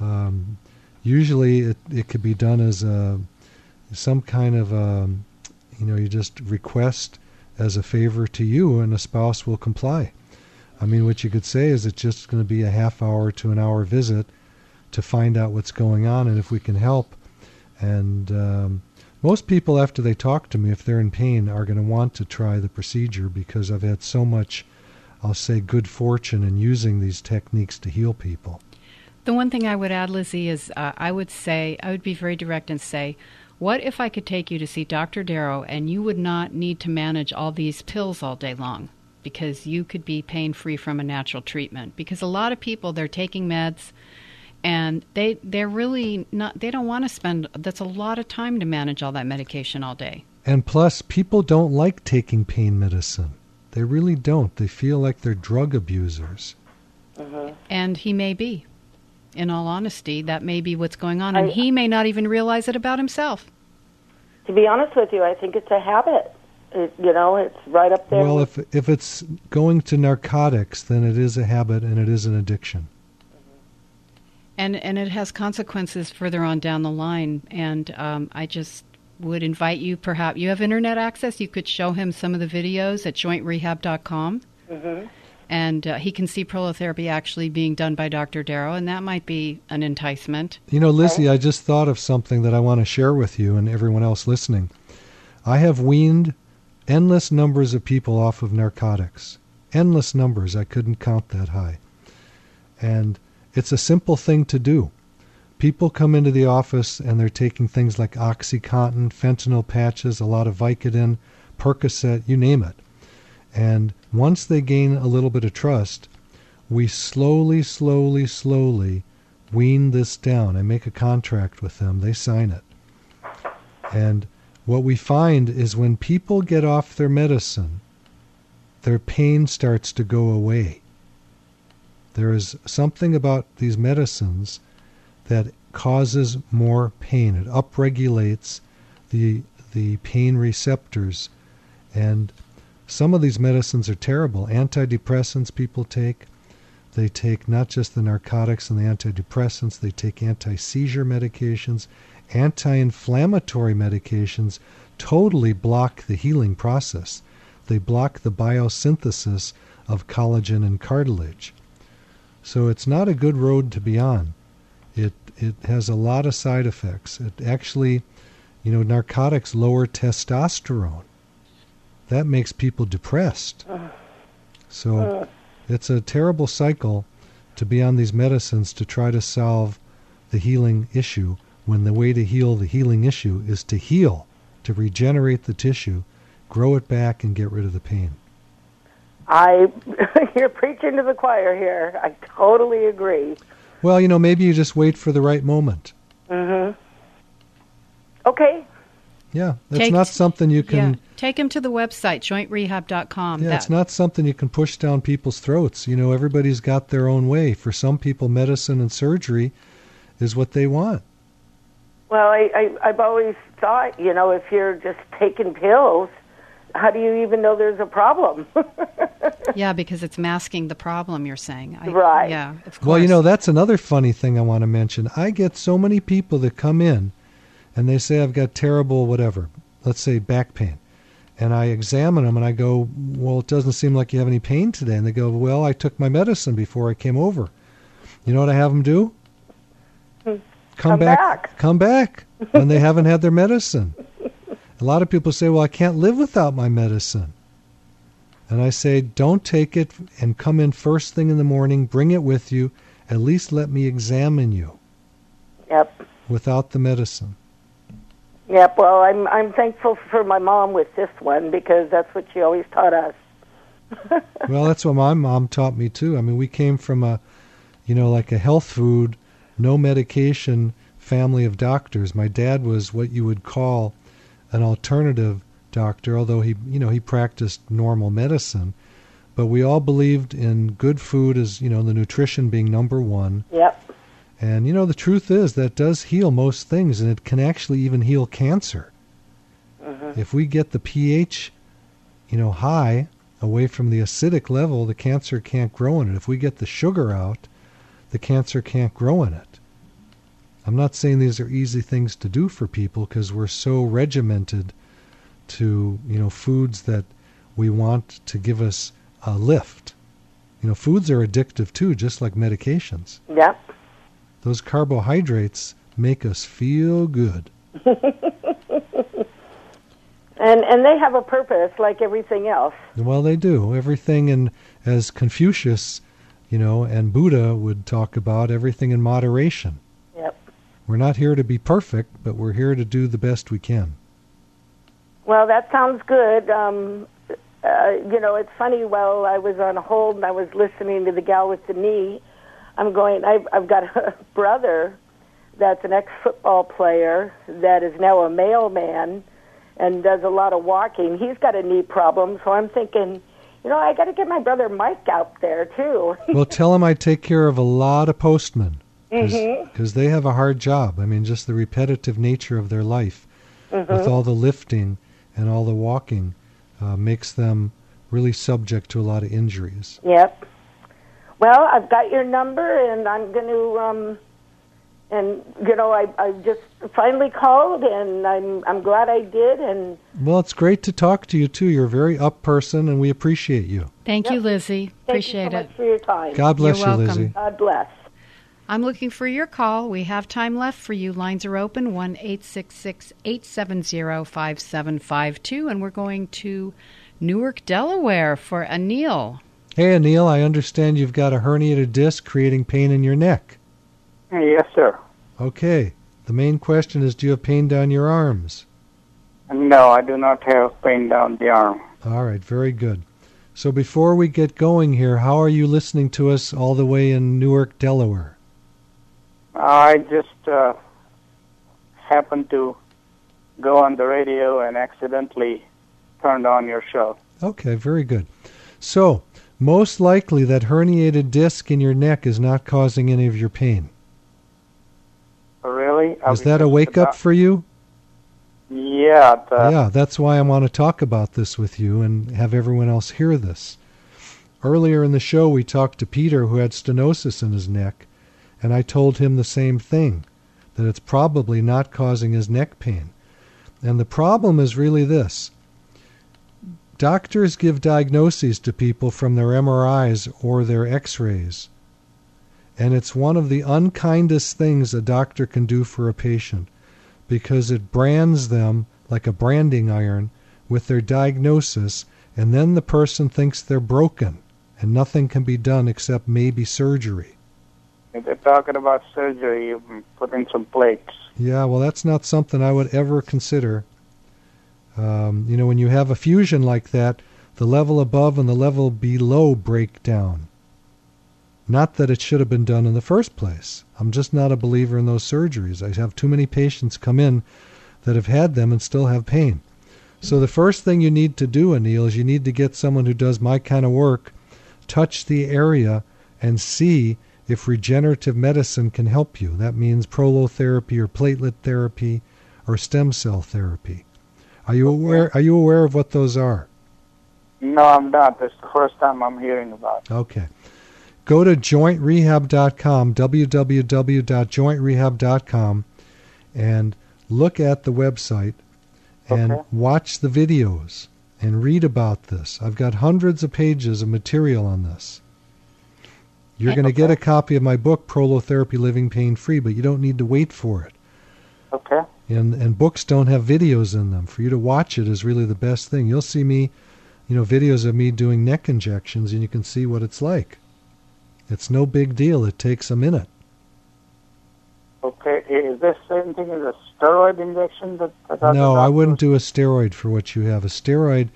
Um, usually, it it could be done as a some kind of um, you know you just request as a favor to you, and a spouse will comply. I mean, what you could say is it's just going to be a half hour to an hour visit to find out what's going on and if we can help. And um, most people, after they talk to me, if they're in pain, are going to want to try the procedure because I've had so much, I'll say, good fortune in using these techniques to heal people. The one thing I would add, Lizzie, is uh, I would say, I would be very direct and say, what if I could take you to see Dr. Darrow and you would not need to manage all these pills all day long? Because you could be pain free from a natural treatment. Because a lot of people, they're taking meds and they they're really not they don't want to spend that's a lot of time to manage all that medication all day And plus, people don't like taking pain medicine. They really don't. They feel like they're drug abusers. and he may be in all honesty that may be what's going on and I- he may not even realize it about himself To be honest with you, I think it's a habit. It, you know, it's right up there. Well, if if it's going to narcotics, then it is a habit and it is an addiction. and and it has consequences further on down the line and um, i just would invite you perhaps you have internet access you could show him some of the videos at jointrehab.com Mhm. And uh, he can see prolotherapy actually being done by dr darrow and that might be an enticement You know, Lizzie, I just thought of something that I want to share with you and everyone else listening. I have weaned endless numbers of people off of narcotics. Endless numbers. I couldn't count that high. And it's a simple thing to do. People come into the office and they're taking things like Oxycontin, fentanyl patches, a lot of Vicodin, Percocet, you name it. And once they gain a little bit of trust, we slowly, slowly, slowly wean this down. I make a contract with them, they sign it. And what we find is when people get off their medicine, their pain starts to go away. There is something about these medicines that causes more pain. It upregulates the the pain receptors and some of these medicines are terrible. Antidepressants people take, they take not just the narcotics and the antidepressants, they take anti seizure medications, anti inflammatory medications totally block the healing process. They block the biosynthesis of collagen and cartilage. So it's not a good road to be on. It it has a lot of side effects. It actually, you know, narcotics lower testosterone. That makes people depressed. So it's a terrible cycle to be on these medicines to try to solve the healing issue when the way to heal the healing issue is to heal, to regenerate the tissue, grow it back, and get rid of the pain. I, you're preaching to the choir here. I totally agree. Well, you know, maybe you just wait for the right moment. hmm Okay. Yeah, that's Take- not something you can. yeah take them to the website jointrehab.com Yeah, That- it's not something you can push down people's throats. You know, everybody's got their own way. For some people, medicine and surgery is what they want. Well, I, I, I've always thought, you know, if you're just taking pills, how do you even know there's a problem? yeah because it's masking the problem you're saying I, Right. yeah of Well, you know, that's another funny thing I want to mention. I get so many people that come in and they say, I've got terrible whatever, let's say back pain. And I examine them and I go, Well, it doesn't seem like you have any pain today. And they go, Well, I took my medicine before I came over. You know what I have them do? Hmm. Come back. Come back when they haven't had their medicine. A lot of people say, Well, I can't live without my medicine. And I say, Don't take it and come in first thing in the morning, bring it with you. At least let me examine you Yep. without the medicine. Yep. Well, I'm I'm thankful for my mom with this one because that's what she always taught us. well, that's what my mom taught me too. I mean, we came from a, you know, like a health food, no medication family of doctors. My dad was what you would call an alternative doctor, although he, you know, he practiced normal medicine. But we all believed in good food as, you know, the nutrition being number one. Yep. And, you know, the truth is that does heal most things, and it can actually even heal cancer. Mm-hmm. If we get the pH, you know, high away from the acidic level, the cancer can't grow in it. If we get the sugar out, the cancer can't grow in it. I'm not saying these are easy things to do for people because we're so regimented to, you know, foods that we want to give us a lift. You know, foods are addictive too, just like medications. Yep. Those carbohydrates make us feel good. and and they have a purpose like everything else. Well, they do everything, and as Confucius, you know, and Buddha would talk about everything in moderation. Yep. We're not here to be perfect, but we're here to do the best we can. Well, that sounds good. Um, uh, you know, it's funny. While I was on hold and I was listening to the gal with the knee, I'm going. I've, I've got a brother that's an ex-football player that is now a mailman and does a lot of walking. He's got a knee problem, so I'm thinking, you know, I got to get my brother Mike out there too. well, tell him I take care of a lot of postmen because Mhm. they have a hard job. I mean, just the repetitive nature of their life with Mhm. all the lifting and all the walking uh, makes them really subject to a lot of injuries. Yep. Well, I've got your number, and I'm going to. Um, and you know, I I just finally called, and I'm I'm glad I did. And Well, it's great to talk to you too. You're a very up person, and we appreciate you. Thank you, Lizzie. thank Appreciate you so it. much for your time. God bless You're you, welcome. Lizzie. God bless. I'm looking for your call. We have time left for you. Lines are open 1 870 5752. And we're going to Newark, Delaware for Anil. Hey, Anil, I understand you've got a herniated disc creating pain in your neck. Yes, sir. Okay. The main question is, do you have pain down your arms? No, I do not have pain down the arm. All right, very good. So before we get going here, how are you listening to us all the way in Newark, Delaware? I just uh, happened to go on the radio and accidentally turned on your show. Okay, very good. So, most likely that herniated disc in your neck is not causing any of your pain. Really? I Is was that a wake up for you? Yeah. The, yeah, that's why I want to talk about this with you and have everyone else hear this. Earlier in the show, we talked to Peter who had stenosis in his neck, and I told him the same thing that it's probably not causing his neck pain. And the problem is really this doctors give diagnoses to people from their MRIs or their x rays. And it's one of the unkindest things a doctor can do for a patient because it brands them like a branding iron with their diagnosis, and then the person thinks they're broken and nothing can be done except maybe surgery. if they're talking about surgery, you can put in some plates. Yeah, well, that's not something I would ever consider. Um, you know, when you have a fusion like that, the level above and the level below break down. Not that it should have been done in the first place. I'm just not a believer in those surgeries. I have too many patients come in that have had them and still have pain. So the first thing you need to do, Anil, is you need to get someone who does my kind of work, touch the area, and see if regenerative medicine can help you. That means prolotherapy or platelet therapy or stem cell therapy. Are you aware? Are you aware of what those are? No, I'm not. That's the first time I'm hearing about it. Okay. Go to jointrehab.com, www.jointrehab.com, and look at the website and Okay. watch the videos and read about this. I've got hundreds of pages of material on this. You're going to get a copy of my book, Prolotherapy Living Pain Free, but you don't need to wait for it. Okay. And and books don't have videos in them. For you to watch it is really the best thing. You'll see me, you know, videos of me doing neck injections, and you can see what it's like. It's no big deal. It takes a minute. Okay. Is this same thing as a steroid injection? That, that No, I wouldn't do a steroid for what you have. A steroid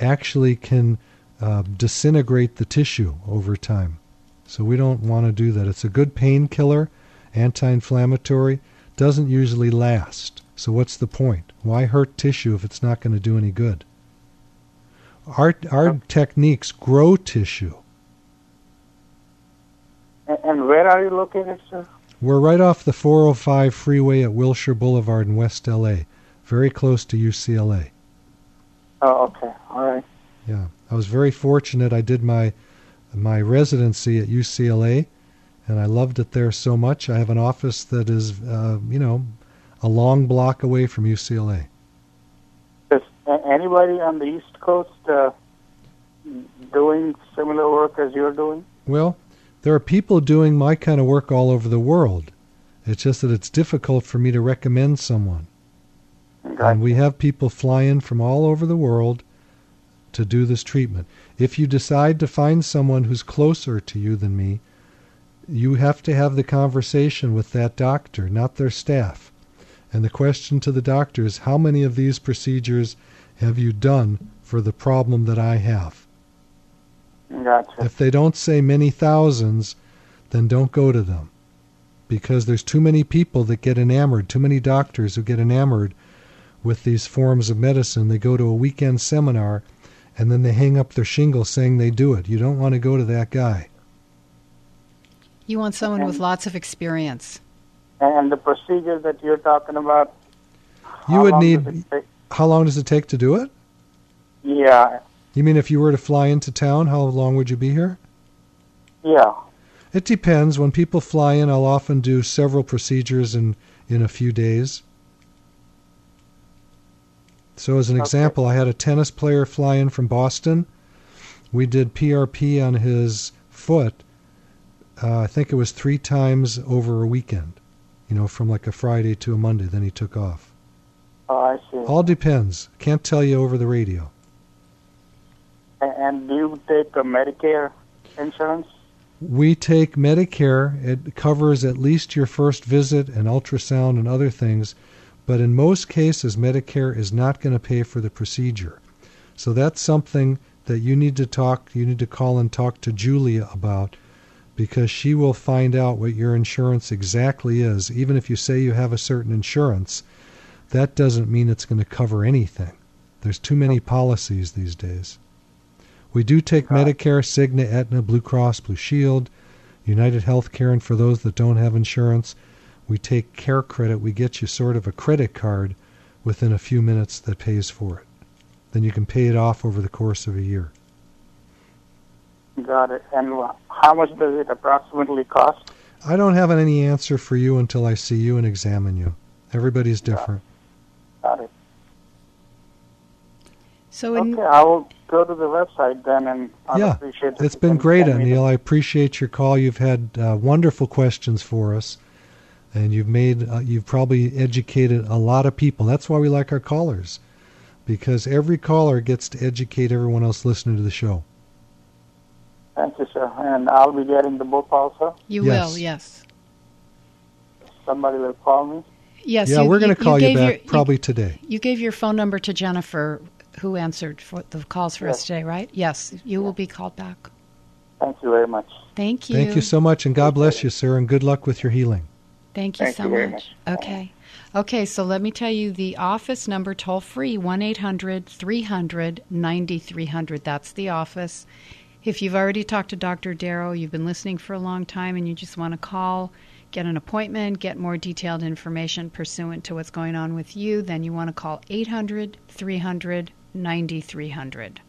actually can uh, disintegrate the tissue over time. So we don't want to do that. It's a good painkiller, anti-inflammatory, doesn't usually last. So what's the point? Why hurt tissue if it's not going to do any good? Our our oh. techniques grow tissue. And, and where are you located, sir? We're right off the 405 freeway at Wilshire Boulevard in West LA, very close to UCLA. Oh, okay. All right. Yeah, I was very fortunate. I did my my residency at UCLA, and I loved it there so much. I have an office that is, uh, you know, a long block away from UCLA. Is anybody on the East Coast uh, doing similar work as you're doing? Well, there are people doing my kind of work all over the world. It's just that it's difficult for me to recommend someone. And we have people fly in from all over the world to do this treatment. If you decide to find someone who's closer to you than me, you have to have the conversation with that doctor, not their staff. And the question to the doctor is how many of these procedures have you done for the problem that I have? Gotcha. If they don't say many thousands, then don't go to them. Because there's too many people that get enamored, too many doctors who get enamored with these forms of medicine. They go to a weekend seminar and then they hang up their shingle saying they do it. You don't want to go to that guy. You want someone with lots of experience. And the procedure that you're talking about, You would need does it take? how long does it take to do it? Yeah, You mean if you were to fly into town, how long would you be here? yeah. It depends. When people fly in, I'll often do several procedures in, in a few days. So, as an Okay. example, I had a tennis player fly in from Boston. We did PRP on his foot. Uh, I think it was three times over a weekend, you know, from like a Friday to a Monday. Then he took off. Oh, I see. All depends. Can't tell you over the radio. And do you take Medicare insurance? We take Medicare. It covers at least your first visit and ultrasound and other things, but in most cases, Medicare is not going to pay for the procedure. So that's something that you need to talk, you need to call and talk to Julia about because she will find out what your insurance exactly is. Even if you say you have a certain insurance, that doesn't mean it's going to cover anything. There's too many policies these days. We do take Medicare, Cigna, Aetna, Blue Cross, Blue Shield, United Healthcare, and for those that don't have insurance, we take CareCredit. We get you sort of a credit card within a few minutes that pays for it. Then you can pay it off over the course of a year. Got it. And how much does it approximately cost? I don't have any answer for you until I see you and examine you. Everybody's different. Got it. So in, Okay, I will go to the website then, and I'll yeah, appreciate it. it's if you been great, send me the- Neil. I appreciate your call. You've had uh, wonderful questions for us, and you've made uh, you've probably educated a lot of people. That's why we like our callers, because every caller gets to educate everyone else listening to the show. Thank you, sir. And I'll be getting the book also. you Yes. will, yes. Somebody will call me. Yes. yeah, you- we're going to call you, gave back your- probably today. You gave your phone number to Jennifer, who answered for the calls for us today, right? Yes, you will be called back. Thank you very much. Thank you. Thank you so much, and God bless you, sir, and good luck with your healing. Thank you Thank so you very much. Okay. Okay, so let me tell you the office number toll free 1 800 300 9300. That's the office. If you've already talked to Dr. Darrow, you've been listening for a long time, and you just want to call, get an appointment, get more detailed information pursuant to what's going on with you, then you want to call 800 300 9300.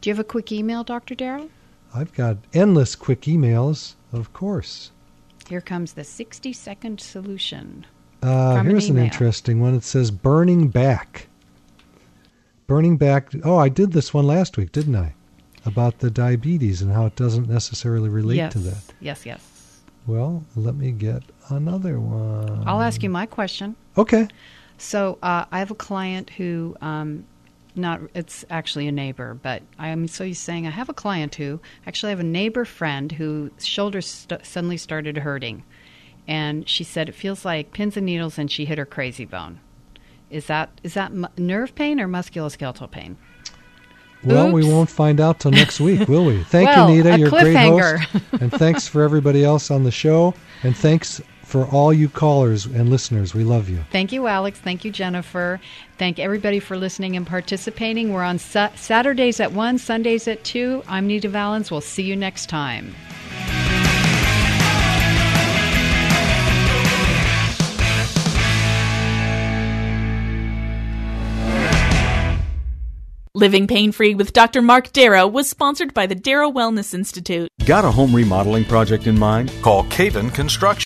Do you have a quick email, Dr. Darrow? I've got endless quick emails, of course. Here comes the 60 second solution. Uh, From an here's an, interesting one. It says burning back. Burning back. Oh, I did this one last week, didn't I? About the diabetes and how it doesn't necessarily relate yes. to that. Yes, yes. Well, let me get another one. I'll ask you my question. Okay. So uh, I have a client who, um, not it's actually a neighbor, but I'm so used saying I have a client who actually I have a neighbor friend whose shoulder st- suddenly started hurting, and she said it feels like pins and needles, and she hit her crazy bone. Is that is that nerve pain or musculoskeletal pain? Well, we won't find out till next week, will we? Thank Well, you, Nita. You're a great host. and thanks for everybody else on the show. And thanks for all you callers and listeners. We love you. Thank you, Alex. Thank you, Jennifer. Thank everybody for listening and participating. We're on sa- Saturdays at 1, Sundays at 2. I'm Nita Vallens. We'll see you next time. Living Pain Free with Dr. Mark Darrow was sponsored by the Darrow Wellness Institute. Got a home remodeling project in mind? Call Caven Construction.